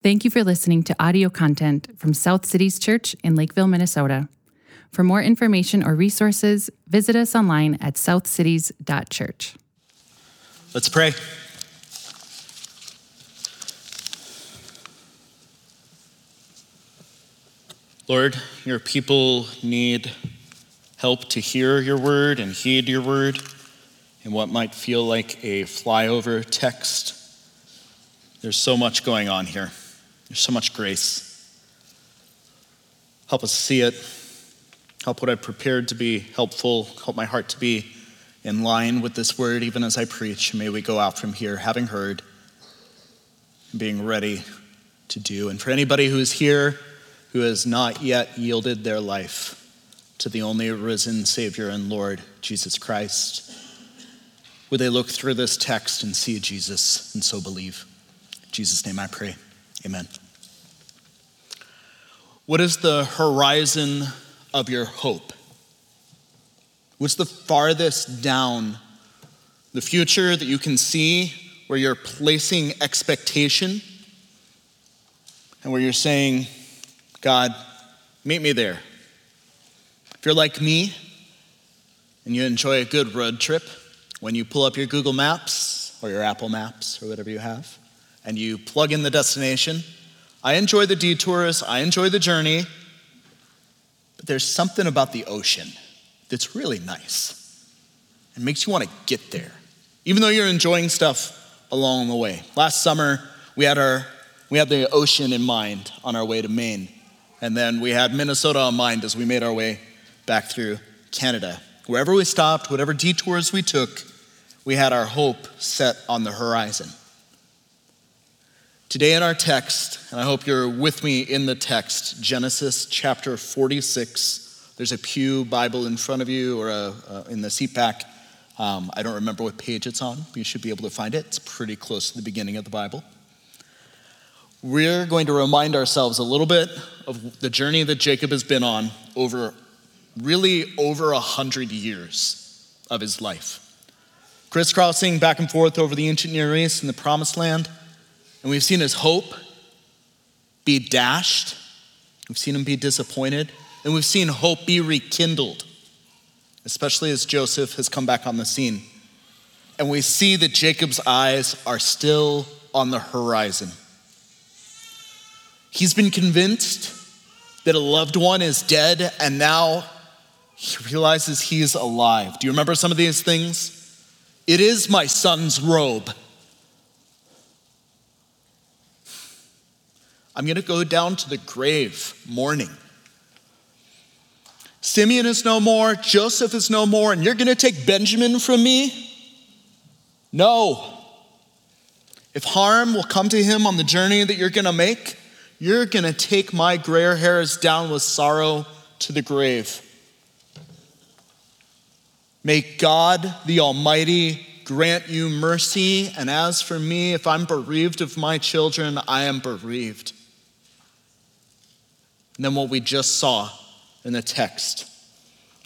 Thank you for listening to audio content from South Cities Church in Lakeville, Minnesota. For more information or resources, visit us online at southcities.church. Let's pray. Lord, your people need help to hear your word and heed your word in what might feel like a flyover text. There's so much going on here. There's so much grace. Help us see it. Help what I've prepared to be helpful. Help my heart to be in line with this word even as I preach. May we go out from here having heard and being ready to do. And for anybody who is here who has not yet yielded their life to the only risen Savior and Lord, Jesus Christ, would they look through this text and see Jesus and so believe? In Jesus' name I pray. Amen. What is the horizon of your hope? What's the farthest down the future that you can see where you're placing expectation and where you're saying, God, meet me there? If you're like me and you enjoy a good road trip, when you pull up your Google Maps or your Apple Maps or whatever you have, and you plug in the destination. I enjoy the detours, I enjoy the journey, but there's something about the ocean that's really nice. It makes you want to get there, even though you're enjoying stuff along the way. Last summer, we had, our, we had the ocean in mind on our way to Maine, and then we had Minnesota in mind as we made our way back through Canada. Wherever we stopped, whatever detours we took, we had our hope set on the horizon. Today, in our text, and I hope you're with me in the text, Genesis chapter 46. There's a Pew Bible in front of you or a, in the seat back. Um, I don't remember what page it's on, but you should be able to find it. It's pretty close to the beginning of the Bible. We're going to remind ourselves a little bit of the journey that Jacob has been on over really over a hundred years of his life. Crisscrossing back and forth over the ancient Near East and the Promised Land and we've seen his hope be dashed, we've seen him be disappointed, and we've seen hope be rekindled, especially as Joseph has come back on the scene. And we see that Jacob's eyes are still on the horizon. He's been convinced that a loved one is dead, and now he realizes he's alive. Do you remember some of these things? It is my son's robe. I'm going to go down to the grave mourning. Simeon is no more, Joseph is no more, and you're going to take Benjamin from me? No. If harm will come to him on the journey that you're going to make, you're going to take my gray hairs down with sorrow to the grave. May God the Almighty grant you mercy, and as for me, if I'm bereaved of my children, I am bereaved than what we just saw in the text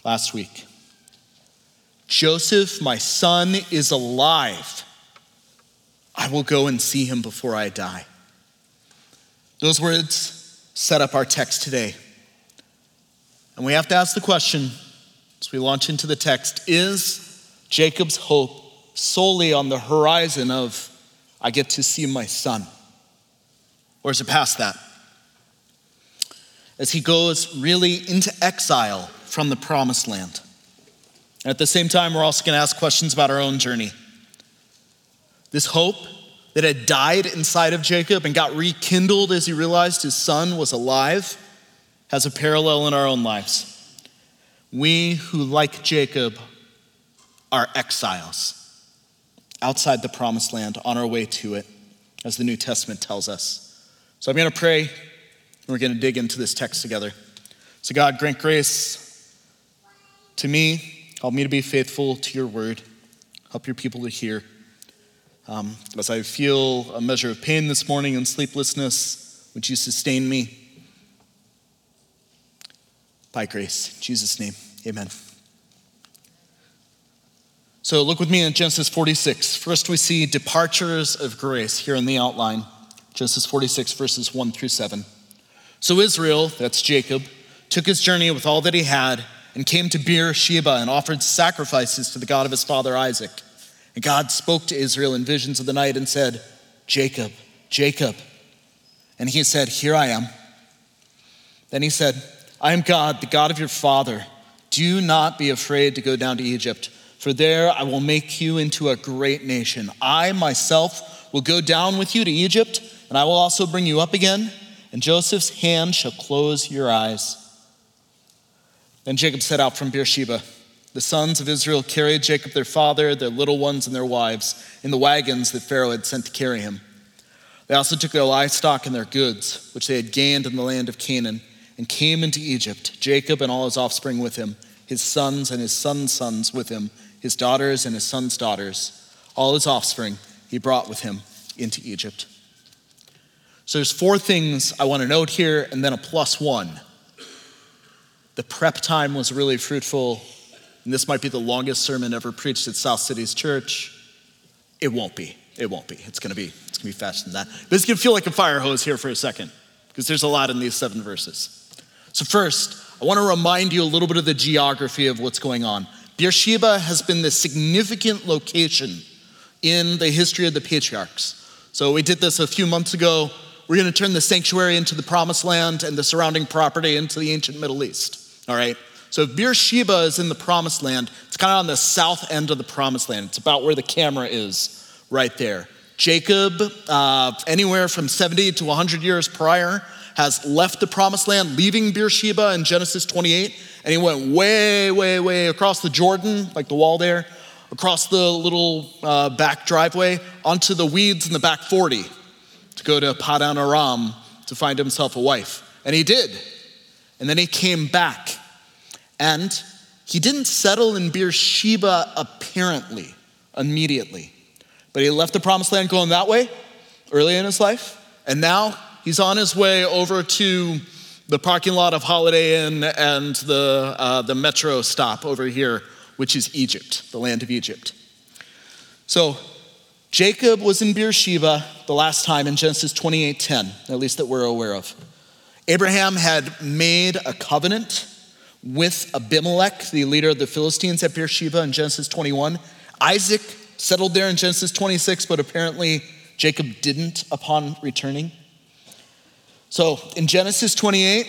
last week. Joseph, my son, is alive. I will go and see him before I die. Those words set up our text today. And we have to ask the question as we launch into the text is Jacob's hope solely on the horizon of, I get to see my son? Or is it past that? As he goes really into exile from the promised land. And at the same time, we're also going to ask questions about our own journey. This hope that had died inside of Jacob and got rekindled as he realized his son was alive has a parallel in our own lives. We who, like Jacob, are exiles outside the promised land on our way to it, as the New Testament tells us. So I'm going to pray we're going to dig into this text together. So, God, grant grace to me. Help me to be faithful to your word. Help your people to hear. Um, as I feel a measure of pain this morning and sleeplessness, would you sustain me? By grace. In Jesus' name, amen. So look with me in Genesis 46. First, we see departures of grace here in the outline Genesis 46, verses 1 through 7. So Israel, that's Jacob, took his journey with all that he had and came to Beersheba and offered sacrifices to the God of his father Isaac. And God spoke to Israel in visions of the night and said, Jacob, Jacob. And he said, Here I am. Then he said, I am God, the God of your father. Do not be afraid to go down to Egypt, for there I will make you into a great nation. I myself will go down with you to Egypt, and I will also bring you up again, and Joseph's hand shall close your eyes. Then Jacob set out from Beersheba. The sons of Israel carried Jacob their father, their little ones, and their wives in the wagons that Pharaoh had sent to carry him. They also took their livestock and their goods, which they had gained in the land of Canaan, and came into Egypt, Jacob and all his offspring with him, his sons and his sons' sons with him, his daughters and his sons' daughters. All his offspring he brought with him into Egypt. So there's four things I want to note here, and then a plus one. The prep time was really fruitful, and this might be the longest sermon ever preached at South Cities Church. It won't be. It won't be. It's gonna be. It's gonna be faster than that. But it's gonna feel like a fire hose here for a second, because there's a lot in these seven verses. So first, I want to remind you a little bit of the geography of what's going on. Beersheba has been the significant location in the history of the patriarchs. So we did this a few months ago. We're going to turn the sanctuary into the promised land and the surrounding property into the ancient Middle East. All right? So Beersheba is in the promised land, it's kind of on the south end of the promised land. It's about where the camera is, right there. Jacob, uh, anywhere from 70 to 100 years prior, has left the promised land, leaving Beersheba in Genesis 28, and he went way, way, way across the Jordan, like the wall there, across the little uh, back driveway, onto the weeds in the back 40 to go to Padan Aram to find himself a wife. And he did. And then he came back. And he didn't settle in Beersheba apparently, immediately. But he left the promised land going that way early in his life. And now he's on his way over to the parking lot of Holiday Inn and the, uh, the metro stop over here, which is Egypt, the land of Egypt. So Jacob was in Beersheba the last time in Genesis 28:10, at least that we're aware of. Abraham had made a covenant with Abimelech, the leader of the Philistines at Beersheba in Genesis 21. Isaac settled there in Genesis 26, but apparently Jacob didn't upon returning. So in Genesis 28,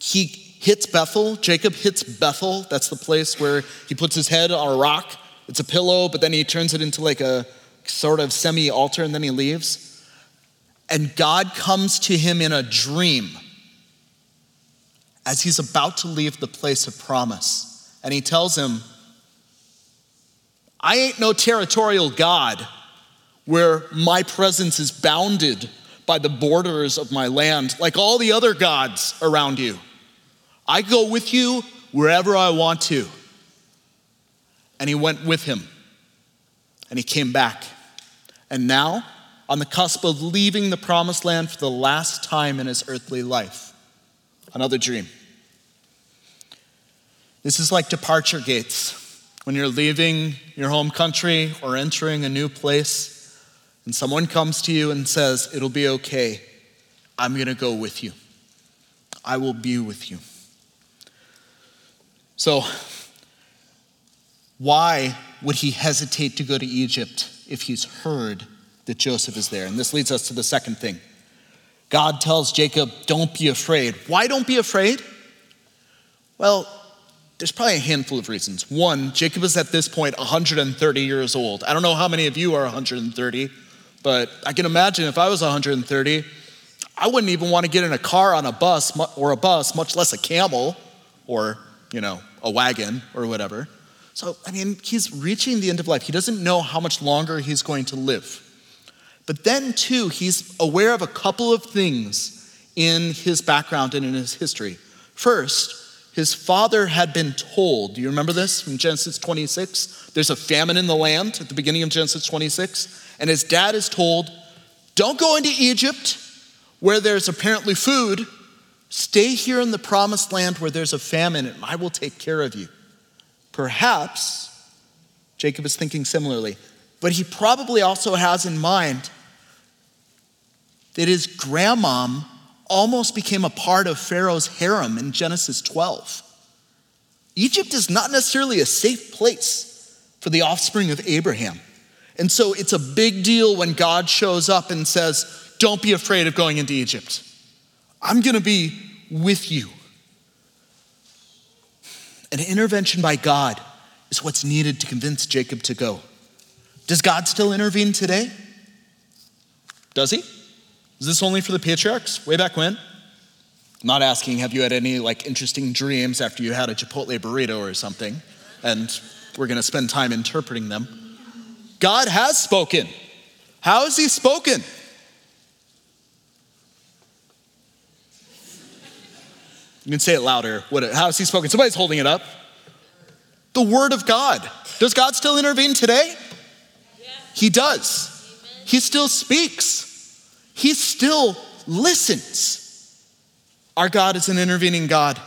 he hits Bethel. Jacob hits Bethel. That's the place where he puts his head on a rock. It's a pillow, but then he turns it into like a sort of semi altar and then he leaves. And God comes to him in a dream as he's about to leave the place of promise. And he tells him, I ain't no territorial God where my presence is bounded by the borders of my land like all the other gods around you. I go with you wherever I want to. And he went with him. And he came back. And now, on the cusp of leaving the promised land for the last time in his earthly life, another dream. This is like departure gates. When you're leaving your home country or entering a new place, and someone comes to you and says, It'll be okay. I'm going to go with you. I will be with you. So, why would he hesitate to go to Egypt if he's heard that Joseph is there? And this leads us to the second thing. God tells Jacob, Don't be afraid. Why don't be afraid? Well, there's probably a handful of reasons. One, Jacob is at this point 130 years old. I don't know how many of you are 130, but I can imagine if I was 130, I wouldn't even want to get in a car on a bus or a bus, much less a camel or, you know, a wagon or whatever. So, I mean, he's reaching the end of life. He doesn't know how much longer he's going to live. But then, too, he's aware of a couple of things in his background and in his history. First, his father had been told, do you remember this from Genesis 26? There's a famine in the land at the beginning of Genesis 26. And his dad is told, don't go into Egypt where there's apparently food. Stay here in the promised land where there's a famine, and I will take care of you. Perhaps Jacob is thinking similarly, but he probably also has in mind that his grandmom almost became a part of Pharaoh's harem in Genesis 12. Egypt is not necessarily a safe place for the offspring of Abraham. And so it's a big deal when God shows up and says, Don't be afraid of going into Egypt. I'm going to be with you. An intervention by God is what's needed to convince Jacob to go. Does God still intervene today? Does he? Is this only for the patriarchs way back when? I'm not asking, have you had any like interesting dreams after you had a Chipotle burrito or something? And we're going to spend time interpreting them. God has spoken. How has he spoken? You can say it louder. What, how has he spoken? Somebody's holding it up. The word of God. Does God still intervene today? He does. He still speaks. He still listens. Our God is an intervening God,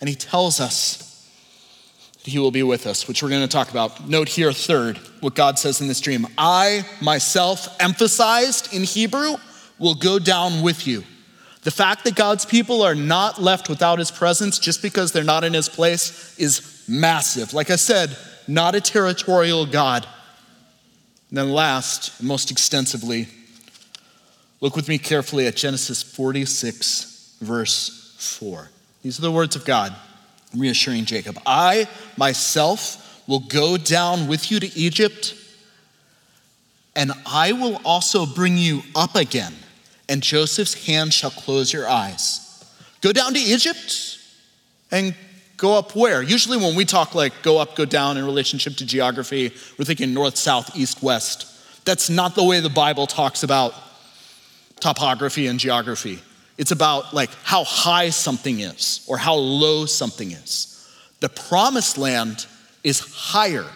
and He tells us that He will be with us, which we're going to talk about. Note here, third, what God says in this dream I myself, emphasized in Hebrew, will go down with you. The fact that God's people are not left without His presence just because they're not in His place is massive. Like I said, not a territorial God. And then, last, and most extensively, look with me carefully at Genesis 46 verse 4. These are the words of God reassuring Jacob I myself will go down with you to Egypt, and I will also bring you up again, and Joseph's hand shall close your eyes. Go down to Egypt and go up where? Usually, when we talk like go up, go down in relationship to geography, we're thinking north, south, east, west. That's not the way the Bible talks about topography and geography. It's about like how high something is or how low something is. The promised land is higher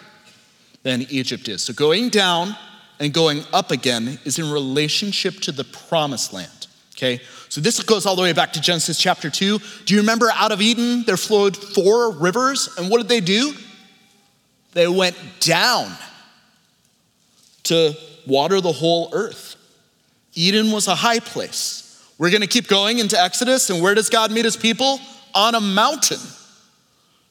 than Egypt is. So going down and going up again is in relationship to the promised land. Okay? So this goes all the way back to Genesis chapter 2. Do you remember out of Eden there flowed four rivers and what did they do? They went down to water the whole earth. Eden was a high place. We're going to keep going into Exodus, and where does God meet his people? On a mountain.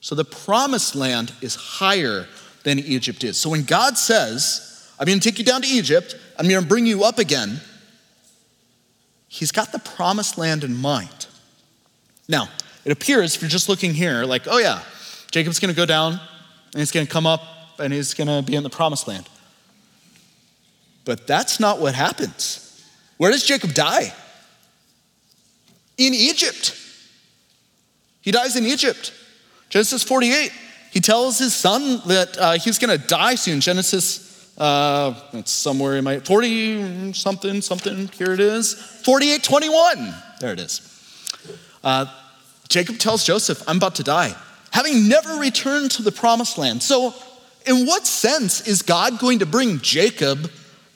So the promised land is higher than Egypt is. So when God says, I'm going to take you down to Egypt, I'm going to bring you up again, he's got the promised land in mind. Now, it appears if you're just looking here, like, oh yeah, Jacob's going to go down and he's going to come up and he's going to be in the promised land. But that's not what happens. Where does Jacob die? in Egypt. He dies in Egypt. Genesis 48. He tells his son that uh, he's going to die soon. Genesis, uh, it's somewhere in my 40 something, something, here it is. 48 21. There it is. Uh, Jacob tells Joseph, I'm about to die, having never returned to the promised land. So, in what sense is God going to bring Jacob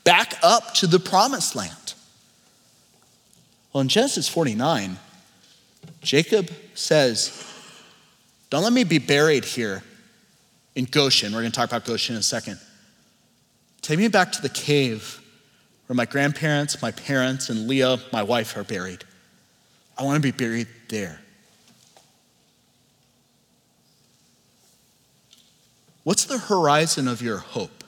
back up to the promised land? Well, in Genesis 49, Jacob says, Don't let me be buried here in Goshen. We're going to talk about Goshen in a second. Take me back to the cave where my grandparents, my parents, and Leah, my wife, are buried. I want to be buried there. What's the horizon of your hope?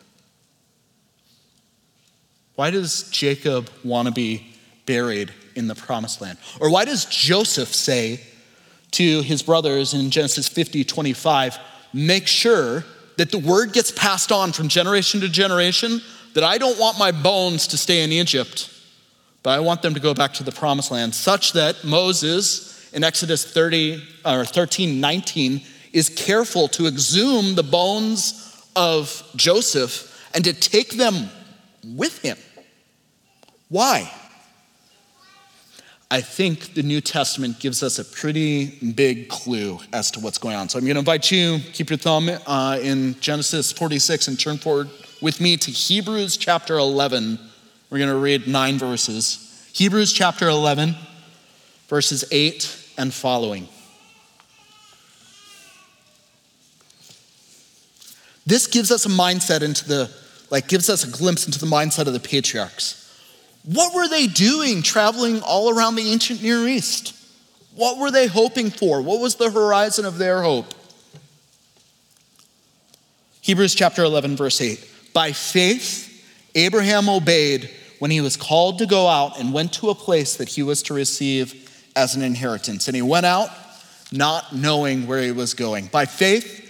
Why does Jacob want to be buried in the promised land? Or why does Joseph say to his brothers in Genesis 50 25, make sure that the word gets passed on from generation to generation that I don't want my bones to stay in Egypt, but I want them to go back to the promised land, such that Moses in Exodus 30 or 13 19 is careful to exhume the bones of Joseph and to take them with him. Why? I think the New Testament gives us a pretty big clue as to what's going on. So I'm going to invite you, keep your thumb uh, in Genesis 46 and turn forward with me to Hebrews chapter 11. We're going to read nine verses. Hebrews chapter 11, verses 8 and following. This gives us a mindset into the, like, gives us a glimpse into the mindset of the patriarchs. What were they doing traveling all around the ancient Near East? What were they hoping for? What was the horizon of their hope? Hebrews chapter 11, verse 8. By faith, Abraham obeyed when he was called to go out and went to a place that he was to receive as an inheritance. And he went out not knowing where he was going. By faith,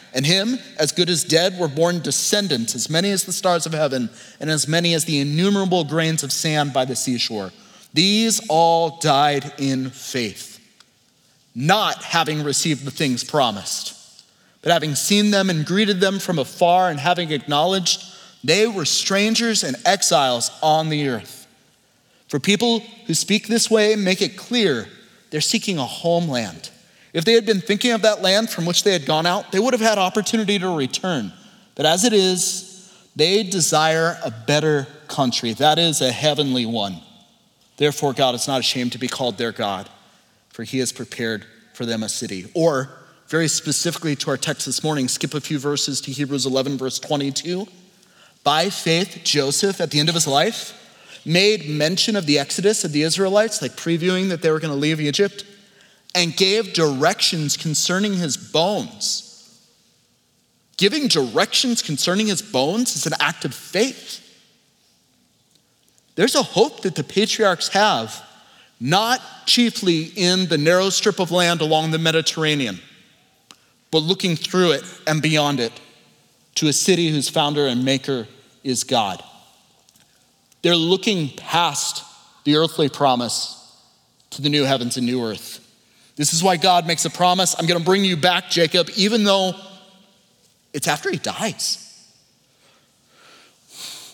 and him, as good as dead, were born descendants, as many as the stars of heaven, and as many as the innumerable grains of sand by the seashore. These all died in faith, not having received the things promised, but having seen them and greeted them from afar, and having acknowledged they were strangers and exiles on the earth. For people who speak this way, make it clear they're seeking a homeland. If they had been thinking of that land from which they had gone out, they would have had opportunity to return. But as it is, they desire a better country, that is, a heavenly one. Therefore, God is not ashamed to be called their God, for he has prepared for them a city. Or, very specifically to our text this morning, skip a few verses to Hebrews 11, verse 22. By faith, Joseph, at the end of his life, made mention of the exodus of the Israelites, like previewing that they were going to leave Egypt and gave directions concerning his bones. Giving directions concerning his bones is an act of faith. There's a hope that the patriarchs have, not chiefly in the narrow strip of land along the Mediterranean, but looking through it and beyond it to a city whose founder and maker is God. They're looking past the earthly promise to the new heavens and new earth. This is why God makes a promise I'm going to bring you back, Jacob, even though it's after he dies.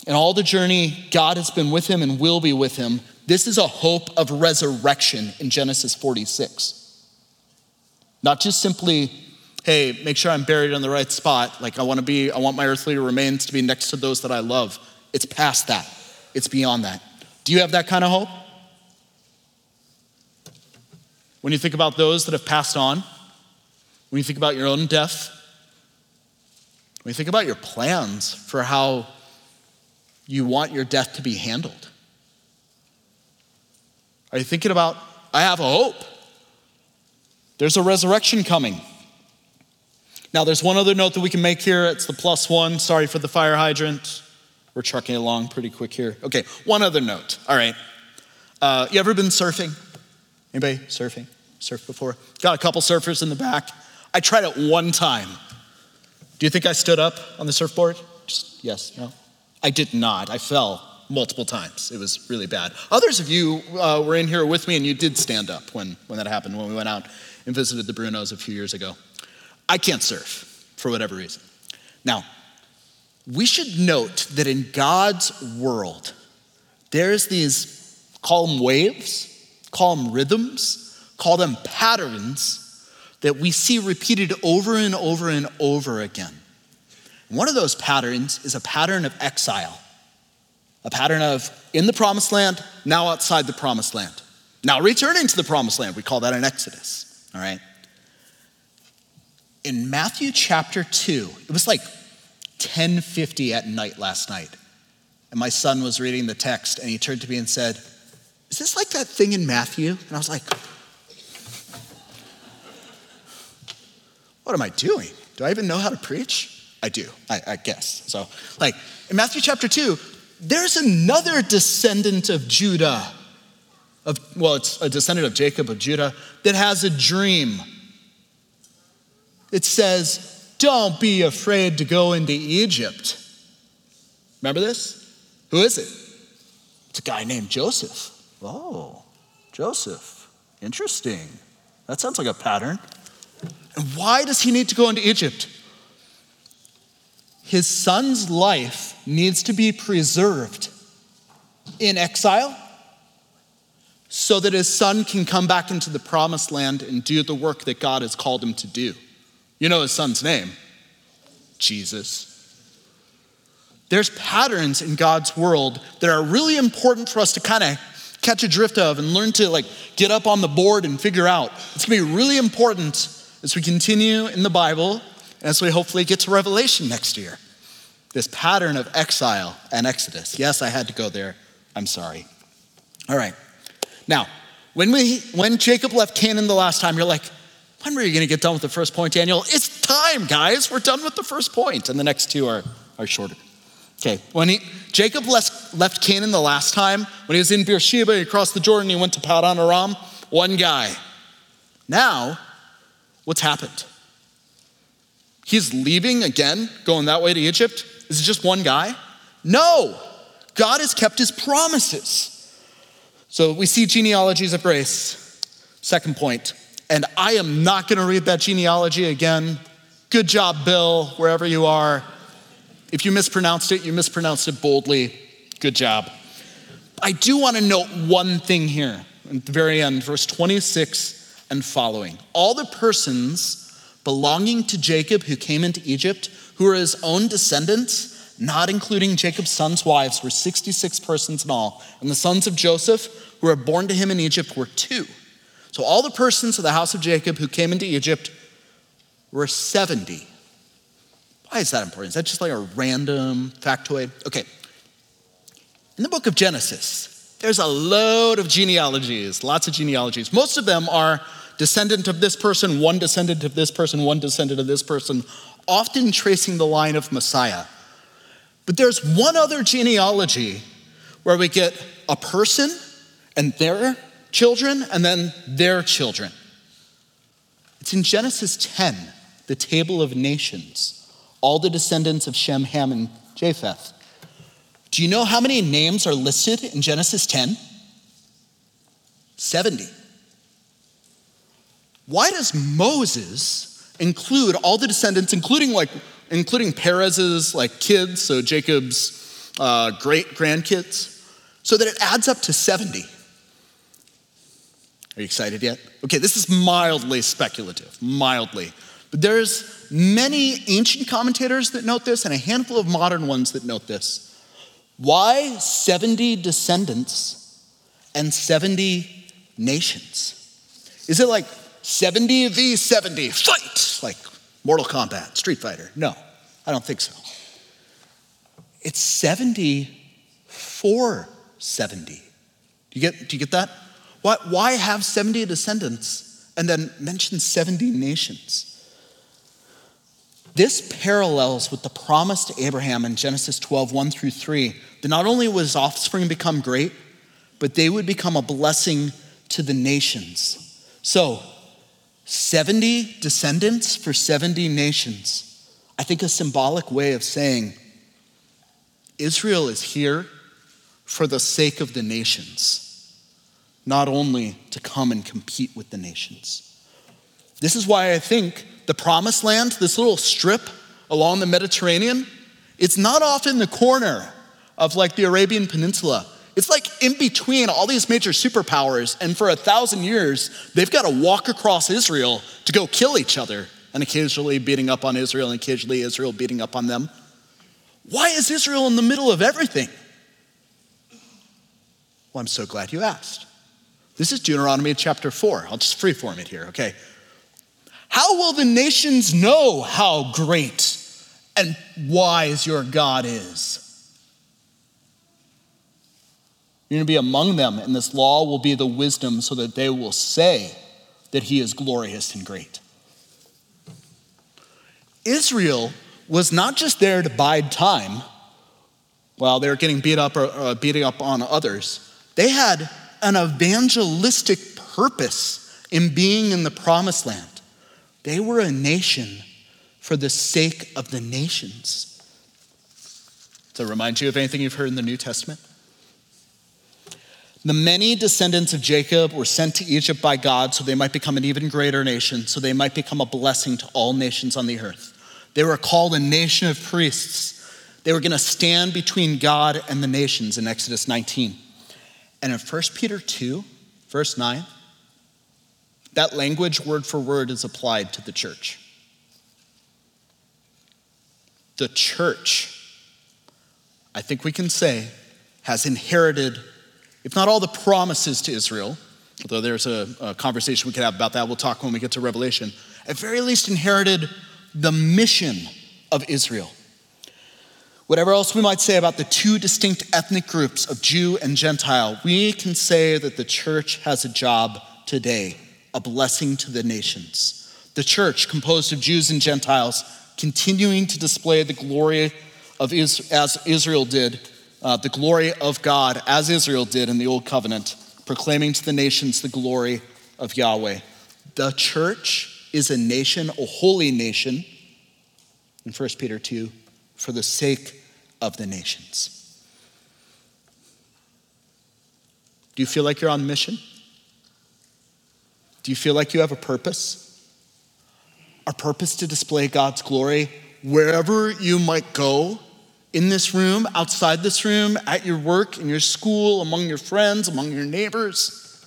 And all the journey, God has been with him and will be with him. This is a hope of resurrection in Genesis 46. Not just simply, hey, make sure I'm buried in the right spot. Like I want to be, I want my earthly remains to be next to those that I love. It's past that, it's beyond that. Do you have that kind of hope? When you think about those that have passed on, when you think about your own death, when you think about your plans for how you want your death to be handled, are you thinking about, I have a hope? There's a resurrection coming. Now, there's one other note that we can make here. It's the plus one. Sorry for the fire hydrant. We're trucking along pretty quick here. Okay, one other note. All right. Uh, you ever been surfing? Anybody surfing? Surfed before? Got a couple surfers in the back. I tried it one time. Do you think I stood up on the surfboard? Just yes, no? I did not. I fell multiple times. It was really bad. Others of you uh, were in here with me and you did stand up when, when that happened, when we went out and visited the Brunos a few years ago. I can't surf for whatever reason. Now, we should note that in God's world, there's these, call them waves, call them rhythms, call them patterns that we see repeated over and over and over again. One of those patterns is a pattern of exile, a pattern of in the promised land, now outside the promised land, now returning to the promised land. We call that an exodus, all right? In Matthew chapter 2, it was like 10:50 at night last night. And my son was reading the text and he turned to me and said, "Is this like that thing in Matthew?" And I was like, What am I doing? Do I even know how to preach? I do, I, I guess. So, like in Matthew chapter 2, there's another descendant of Judah, of, well, it's a descendant of Jacob of Judah, that has a dream. It says, Don't be afraid to go into Egypt. Remember this? Who is it? It's a guy named Joseph. Oh, Joseph. Interesting. That sounds like a pattern. And why does he need to go into Egypt? His son's life needs to be preserved in exile so that his son can come back into the promised land and do the work that God has called him to do. You know his son's name Jesus. There's patterns in God's world that are really important for us to kind of catch a drift of and learn to like get up on the board and figure out. It's to be really important as we continue in the Bible and as we hopefully get to Revelation next year. This pattern of exile and exodus. Yes, I had to go there. I'm sorry. All right. Now, when we when Jacob left Canaan the last time, you're like, when were you to get done with the first point, Daniel? It's time, guys. We're done with the first point, and the next two are, are shorter. Okay, when he, Jacob left, left Canaan the last time, when he was in Beersheba, he crossed the Jordan, he went to Padan Aram, one guy. Now, what's happened? He's leaving again, going that way to Egypt. Is it just one guy? No, God has kept his promises. So we see genealogies of grace. Second point, and I am not going to read that genealogy again. Good job, Bill, wherever you are. If you mispronounced it, you mispronounced it boldly. Good job. I do want to note one thing here at the very end, verse 26 and following. All the persons belonging to Jacob who came into Egypt, who were his own descendants, not including Jacob's sons' wives, were 66 persons in all. And the sons of Joseph, who were born to him in Egypt, were two. So all the persons of the house of Jacob who came into Egypt were 70. Why is that important? Is that just like a random factoid? Okay. In the book of Genesis, there's a load of genealogies, lots of genealogies. Most of them are descendant of this person, one descendant of this person, one descendant of this person, often tracing the line of Messiah. But there's one other genealogy where we get a person and their children and then their children. It's in Genesis 10, the table of nations all the descendants of Shem, Ham, and Japheth. Do you know how many names are listed in Genesis 10? 70. Why does Moses include all the descendants, including like including Perez's like kids, so Jacob's uh, great grandkids, so that it adds up to 70? Are you excited yet? Okay, this is mildly speculative, mildly. But there's many ancient commentators that note this and a handful of modern ones that note this. Why 70 descendants and 70 nations? Is it like 70 v 70, fight, like Mortal Kombat, Street Fighter? No, I don't think so. It's 70 for 70. Do you get, do you get that? Why, why have 70 descendants and then mention 70 nations? This parallels with the promise to Abraham in Genesis 12, 1 through 3, that not only would his offspring become great, but they would become a blessing to the nations. So, 70 descendants for 70 nations. I think a symbolic way of saying Israel is here for the sake of the nations, not only to come and compete with the nations. This is why I think the promised land, this little strip along the Mediterranean, it's not off in the corner of like the Arabian Peninsula. It's like in between all these major superpowers, and for a thousand years, they've got to walk across Israel to go kill each other, and occasionally beating up on Israel, and occasionally Israel beating up on them. Why is Israel in the middle of everything? Well, I'm so glad you asked. This is Deuteronomy chapter 4. I'll just freeform it here, okay? How will the nations know how great and wise your God is? You're going to be among them, and this law will be the wisdom so that they will say that he is glorious and great. Israel was not just there to bide time while they were getting beat up or uh, beating up on others. They had an evangelistic purpose in being in the promised land. They were a nation for the sake of the nations. Does that remind you of anything you've heard in the New Testament? The many descendants of Jacob were sent to Egypt by God so they might become an even greater nation, so they might become a blessing to all nations on the earth. They were called a nation of priests. They were going to stand between God and the nations in Exodus 19. And in 1 Peter 2, verse 9, that language, word for word, is applied to the church. The church, I think we can say, has inherited, if not all the promises to Israel, although there's a, a conversation we could have about that, we'll talk when we get to Revelation, at very least inherited the mission of Israel. Whatever else we might say about the two distinct ethnic groups of Jew and Gentile, we can say that the church has a job today, a blessing to the nations. The church, composed of Jews and Gentiles, continuing to display the glory of Israel, as Israel did, uh, the glory of God as Israel did in the Old Covenant, proclaiming to the nations the glory of Yahweh. The church is a nation, a holy nation, in 1 Peter 2, for the sake of the nations. Do you feel like you're on mission? Do you feel like you have a purpose? A purpose to display God's glory wherever you might go in this room, outside this room, at your work, in your school, among your friends, among your neighbors.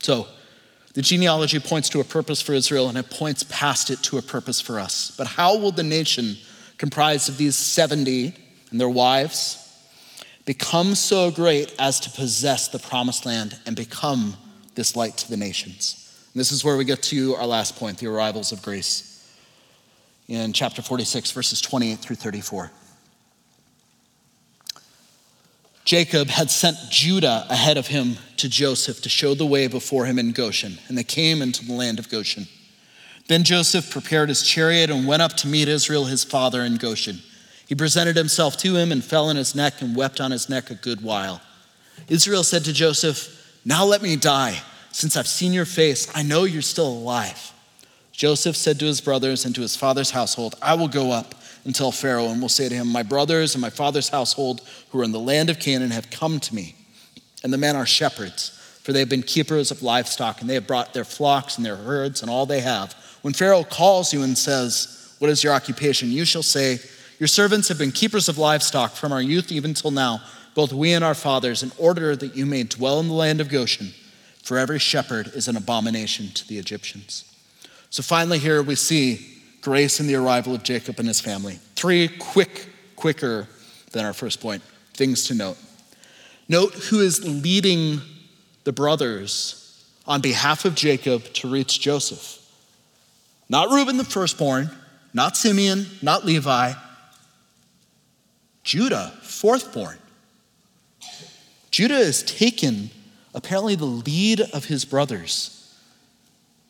So, the genealogy points to a purpose for Israel and it points past it to a purpose for us. But how will the nation, comprised of these 70 and their wives, become so great as to possess the promised land and become this light to the nations? And this is where we get to our last point the arrivals of grace in chapter 46, verses 28 through 34. Jacob had sent Judah ahead of him to Joseph to show the way before him in Goshen, and they came into the land of Goshen. Then Joseph prepared his chariot and went up to meet Israel his father in Goshen. He presented himself to him and fell on his neck and wept on his neck a good while. Israel said to Joseph, Now let me die. Since I've seen your face, I know you're still alive. Joseph said to his brothers and to his father's household, I will go up and tell Pharaoh, and will say to him, My brothers and my father's household who are in the land of Canaan have come to me. And the men are shepherds, for they have been keepers of livestock, and they have brought their flocks and their herds and all they have. When Pharaoh calls you and says, What is your occupation? You shall say, Your servants have been keepers of livestock from our youth even till now, both we and our fathers, in order that you may dwell in the land of Goshen. For every shepherd is an abomination to the Egyptians. So finally, here we see grace in the arrival of Jacob and his family. Three quick, quicker than our first point things to note. Note who is leading the brothers on behalf of Jacob to reach Joseph. Not Reuben, the firstborn, not Simeon, not Levi, Judah, fourthborn. Judah has taken apparently the lead of his brothers,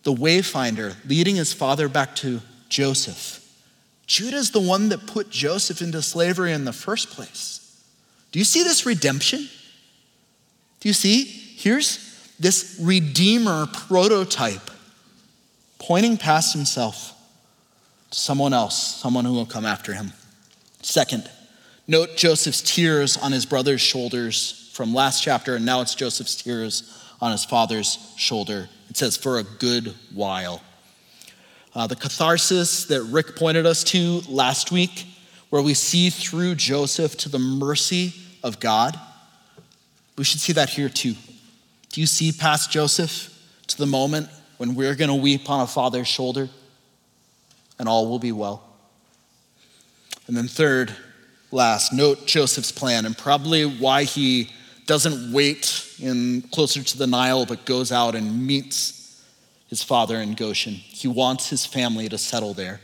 the wayfinder, leading his father back to Joseph. Judah's the one that put Joseph into slavery in the first place. Do you see this redemption? Do you see? Here's this redeemer prototype pointing past himself to someone else, someone who will come after him. Second, note Joseph's tears on his brother's shoulders from last chapter, and now it's Joseph's tears on his father's shoulder. It says, for a good while. Uh, the catharsis that Rick pointed us to last week, where we see through Joseph to the mercy of God, we should see that here too. Do you see past Joseph to the moment when we're going to weep on a father's shoulder and all will be well? And then, third, last, note Joseph's plan and probably why he doesn't wait in closer to the Nile but goes out and meets his father in Goshen. He wants his family to settle there.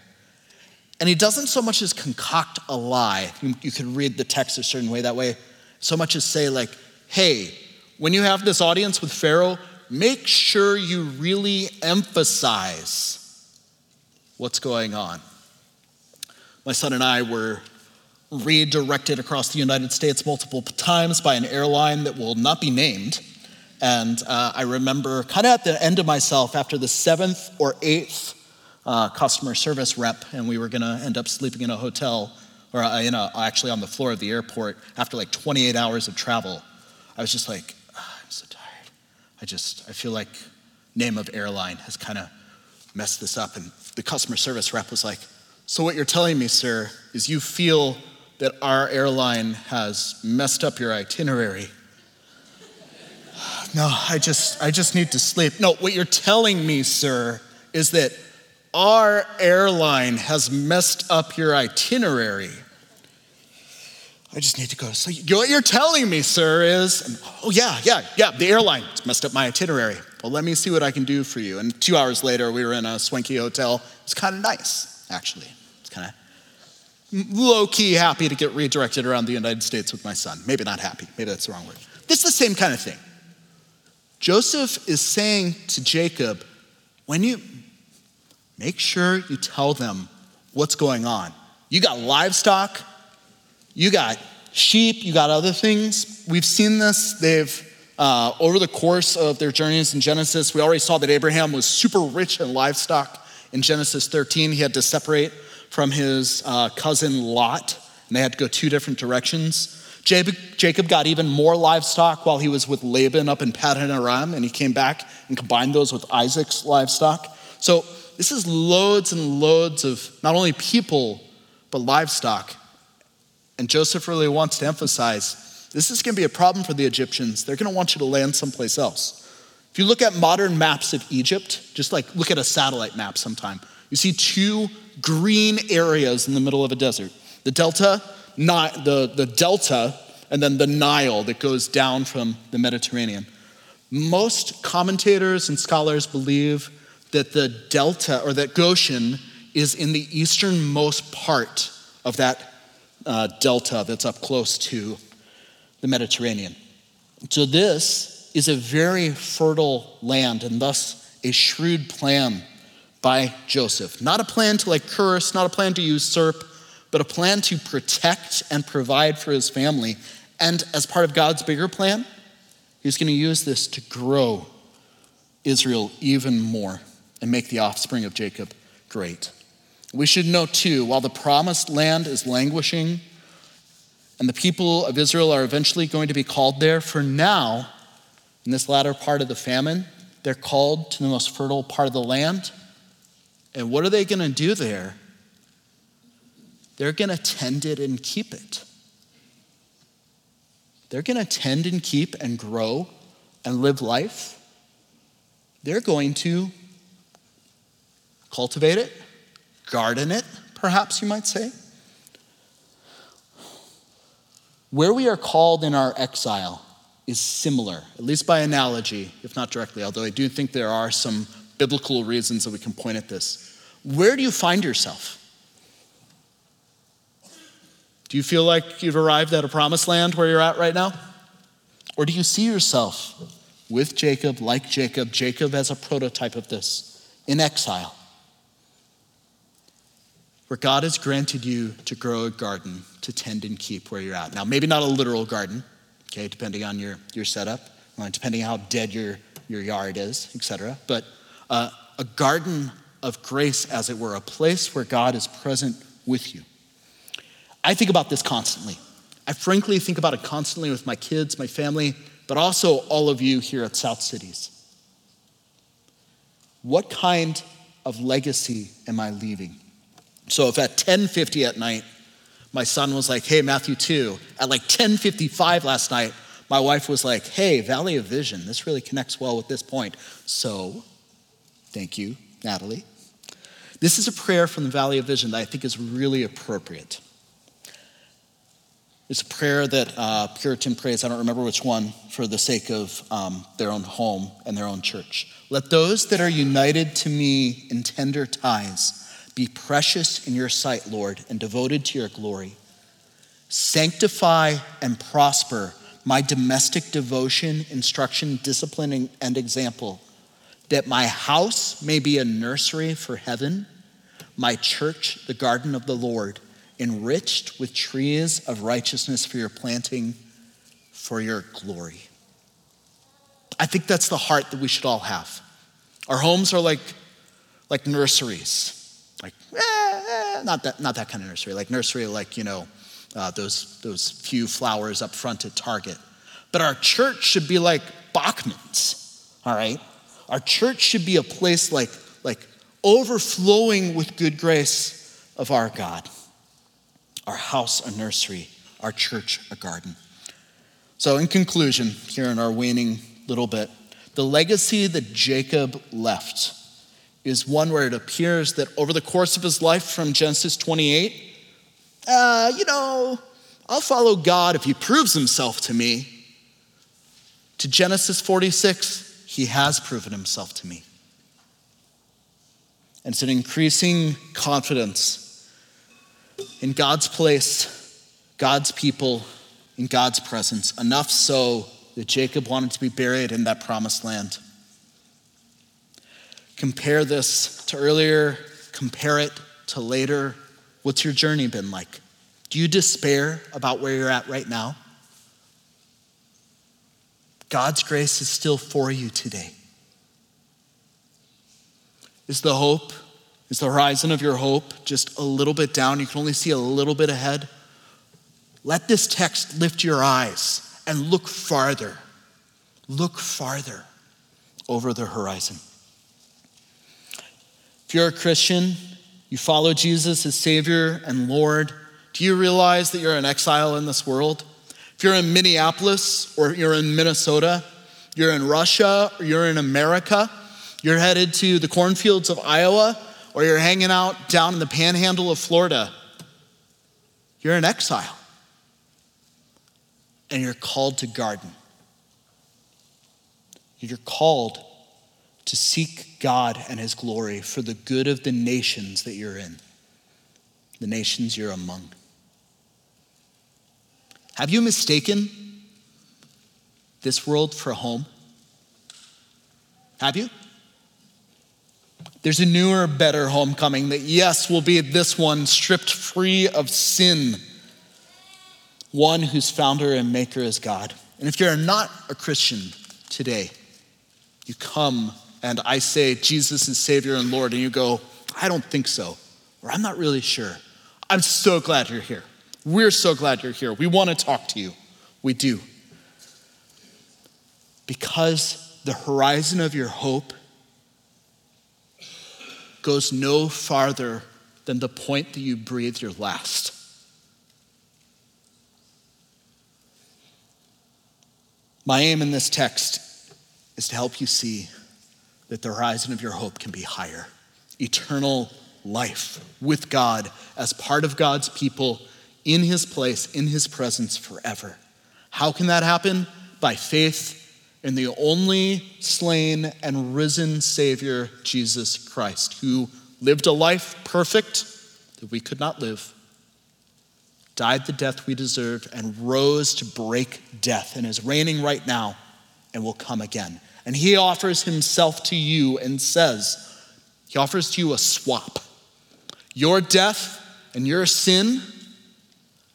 And he doesn't so much as concoct a lie. You, you read the text a certain way that way, so much as say, like, hey, when you have this audience with Pharaoh, make sure you really emphasize what's going on. My son and I were redirected across the United States multiple times by an airline that will not be named and uh, I remember kind of at the end of myself after the seventh or eighth uh, customer service rep, and we were going to end up sleeping in a hotel or uh, in a, actually on the floor of the airport after like 28 hours of travel. I was just like, oh, I'm so tired. I just, I feel like name of airline has kind of messed this up. And the customer service rep was like, so what you're telling me, sir, is you feel that our airline has messed up your itinerary no, I just, I just need to sleep. No, what you're telling me, sir, is that our airline has messed up your itinerary. I just need to go to sleep. What you're telling me, sir, is, oh, yeah, yeah, yeah, the airline messed up my itinerary. Well, let me see what I can do for you. And two hours later, we were in a swanky hotel. It's kind of nice, actually. It's kind of low key happy to get redirected around the United States with my son. Maybe not happy, maybe that's the wrong word. This is the same kind of thing. Joseph is saying to Jacob, when you make sure you tell them what's going on. You got livestock, you got sheep, you got other things. We've seen this. They've, uh, over the course of their journeys in Genesis, we already saw that Abraham was super rich in livestock. In Genesis 13, he had to separate from his uh, cousin Lot, and they had to go two different directions. Jacob got even more livestock while he was with Laban up in Paddan Aram, and he came back and combined those with Isaac's livestock. So this is loads and loads of not only people, but livestock. And Joseph really wants to emphasize this is going to be a problem for the Egyptians. They're going to want you to land someplace else. If you look at modern maps of Egypt, just like look at a satellite map sometime, you see two green areas in the middle of a desert. The delta, the, the delta, and then the Nile that goes down from the Mediterranean. Most commentators and scholars believe that the delta or that Goshen is in the easternmost part of that uh, delta that's up close to the Mediterranean. So, this is a very fertile land and thus a shrewd plan by Joseph. Not a plan to like curse, not a plan to usurp, but a plan to protect and provide for his family. And as part of God's bigger plan, he's going to use this to grow Israel even more and make the offspring of Jacob great. We should know too, while the promised land is languishing and the people of Israel are eventually going to be called there, for now, in this latter part of the famine, they're called to the most fertile part of the land. And what are they going to do there? They're going to tend it and keep it. They're going to tend and keep and grow and live life. They're going to cultivate it, garden it, perhaps you might say. Where we are called in our exile is similar, at least by analogy, if not directly, although I do think there are some biblical reasons that we can point at this. Where do you find yourself? Do you feel like you've arrived at a promised land where you're at right now? Or do you see yourself with Jacob, like Jacob, Jacob as a prototype of this, in exile? where God has granted you to grow a garden to tend and keep where you're at. Now, maybe not a literal garden, okay, depending on your, your setup, uh, depending on how dead your, your yard is, etc. But a garden of grace, as it were, a place where God is present with you. I think about this constantly. I frankly think about it constantly with my kids, my family, but also all of you here at South Cities. What kind of legacy am I leaving? So if at 10:50 at night my son was like, "Hey, Matthew 2," at like 10:55 last night, my wife was like, "Hey, Valley of Vision, this really connects well with this point." So, thank you, Natalie. This is a prayer from the Valley of Vision that I think is really appropriate. It's a prayer that uh, Puritan prays, I don't remember which one, for the sake of um, their own home and their own church. Let those that are united to me in tender ties be precious in your sight, Lord, and devoted to your glory. Sanctify and prosper my domestic devotion, instruction, discipline, and example, that my house may be a nursery for heaven, my church, the garden of the Lord, enriched with trees of righteousness for your planting, for your glory. I think that's the heart that we should all have. Our homes are like, like nurseries like, eh, eh, not, that, not that kind of nursery, like nursery, like, you know, uh, those, those few flowers up front at Target. But our church should be like Bachman's, all right? Our church should be a place like, like overflowing with good grace of our God. Our house, a nursery, our church, a garden. So, in conclusion, here in our waning little bit. The legacy that Jacob left is one where it appears that over the course of his life from Genesis 28, uh, you know, I'll follow God if he proves himself to me. To Genesis 46, he has proven himself to me. And it's an increasing confidence in God's place, God's people, in God's presence, enough so that Jacob wanted to be buried in that promised land. Compare this to earlier, compare it to later. What's your journey been like? Do you despair about where you're at right now? God's grace is still for you today. Is the hope, is the horizon of your hope just a little bit down? You can only see a little bit ahead? Let this text lift your eyes and look farther. Look farther over the horizon. If you're a Christian, you follow Jesus as Savior and Lord, do you realize that you're an exile in this world? You're in Minneapolis or you're in Minnesota, you're in Russia or you're in America, you're headed to the cornfields of Iowa, or you're hanging out down in the panhandle of Florida, you're in exile. And you're called to garden. You're called to seek God and His glory for the good of the nations that you're in, the nations you're among. Have you mistaken this world for home? Have you? There's a newer, better homecoming that, yes, will be this one stripped free of sin, one whose founder and maker is God. And if you're not a Christian today, you come and I say, Jesus is Savior and Lord, and you go, I don't think so, or I'm not really sure. I'm so glad you're here. We're so glad you're here. We want to talk to you. We do. Because the horizon of your hope goes no farther than the point that you breathe your last. My aim in this text is to help you see that the horizon of your hope can be higher. Eternal life with God as part of God's people in His place, in His presence forever. How can that happen? By faith in the only slain and risen Savior, Jesus Christ, who lived a life perfect that we could not live, died the death we deserved, and rose to break death, and is reigning right now and will come again. And he offers himself to you and says, He offers to you a swap. Your death and your sin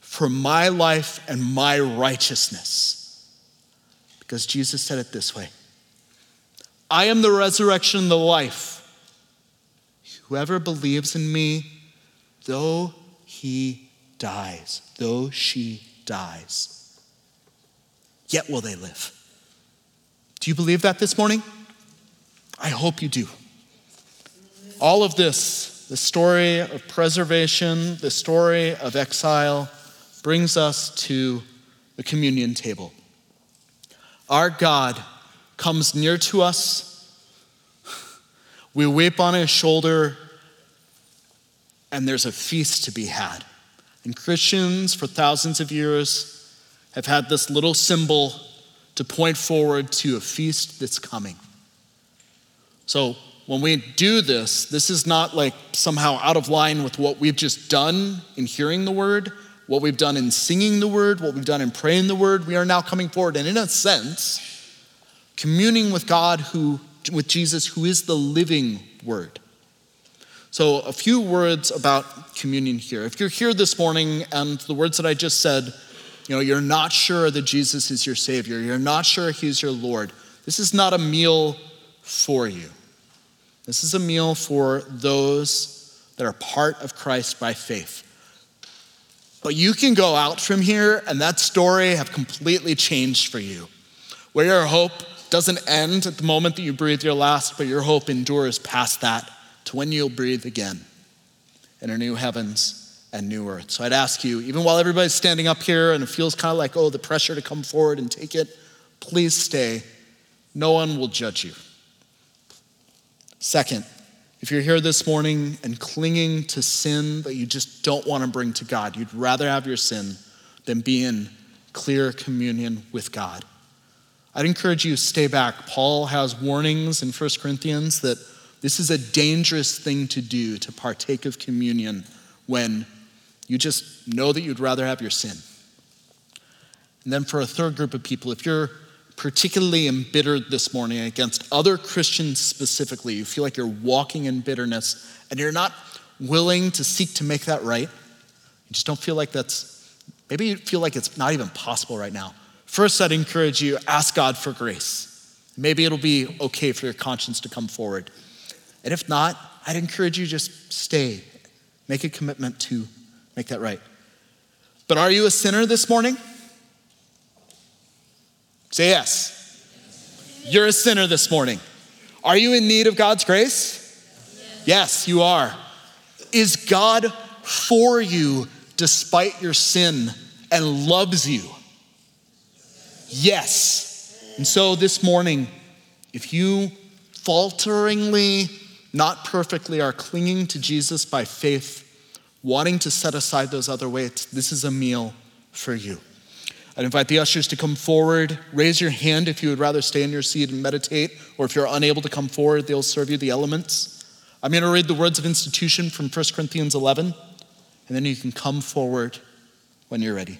for my life and my righteousness. Because Jesus said it this way I am the resurrection and the life. Whoever believes in me, though he dies, though she dies, yet will they live. Do you believe that this morning? I hope you do. All of this, the story of preservation, the story of exile, brings us to the communion table. Our God comes near to us. We weep on his shoulder, and there's a feast to be had. And Christians, for thousands of years, have had this little symbol to point forward to a feast that's coming. So when we do this, this is not like somehow out of line with what we've just done in hearing the word, what we've done in singing the word, what we've done in praying the word. We are now coming forward and, in a sense, communing with God, who, with Jesus, who is the living word. So, a few words about communion here. If you're here this morning and the words that I just said you know, you're not sure that Jesus is your Savior, you're not sure He's your Lord, this is not a meal for you. This is a meal for those that are part of Christ by faith. But you can go out from here and that story have completely changed for you. Where your hope doesn't end at the moment that you breathe your last, but your hope endures past that to when you'll breathe again in a new heavens and new earth. So I'd ask you, even while everybody's standing up here and it feels kind of like, oh, the pressure to come forward and take it, please stay No one will judge you. Second, if you're here this morning and clinging to sin that you just don't want to bring to God, you'd rather have your sin than be in clear communion with God. I'd encourage you to stay back. Paul has warnings in 1 Corinthians that this is a dangerous thing to do to partake of communion when you just know that you'd rather have your sin. And then for a third group of people, if you're particularly embittered this morning against other Christians specifically, you feel like you're walking in bitterness and you're not willing to seek to make that right, you just don't feel like that's, maybe you feel like it's not even possible right now. First, I'd encourage you ask God for grace. Maybe it'll be okay for your conscience to come forward. And if not, I'd encourage you just stay, make a commitment to make that right. But are you a sinner this morning? Say yes. You're a sinner this morning. Are you in need of God's grace? Yes, you are. Is God for you despite your sin and loves you? Yes. And so this morning, if you falteringly, not perfectly, are clinging to Jesus by faith, wanting to set aside those other weights, this is a meal for you. I'd invite the ushers to come forward. Raise your hand if you would rather stay in your seat and meditate, or if you're unable to come forward, they'll serve you the elements. I'm going to read the words of institution from 1 Corinthians 11, and then you can come forward when you're ready.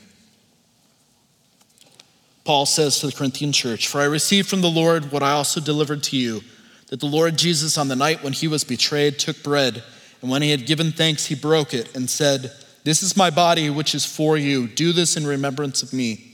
Paul says to the Corinthian church, For I received from the Lord what I also delivered to you, that the Lord Jesus, on the night when he was betrayed, took bread, and when he had given thanks, he broke it and said, This is my body, which is for you. Do this in remembrance of me.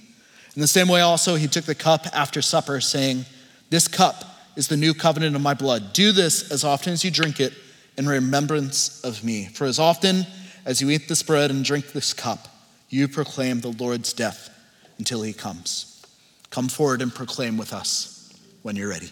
In the same way, also, he took the cup after supper, saying, This cup is the new covenant of my blood. Do this as often as you drink it in remembrance of me. For as often as you eat this bread and drink this cup, you proclaim the Lord's death until he comes. Come forward and proclaim with us when you're ready.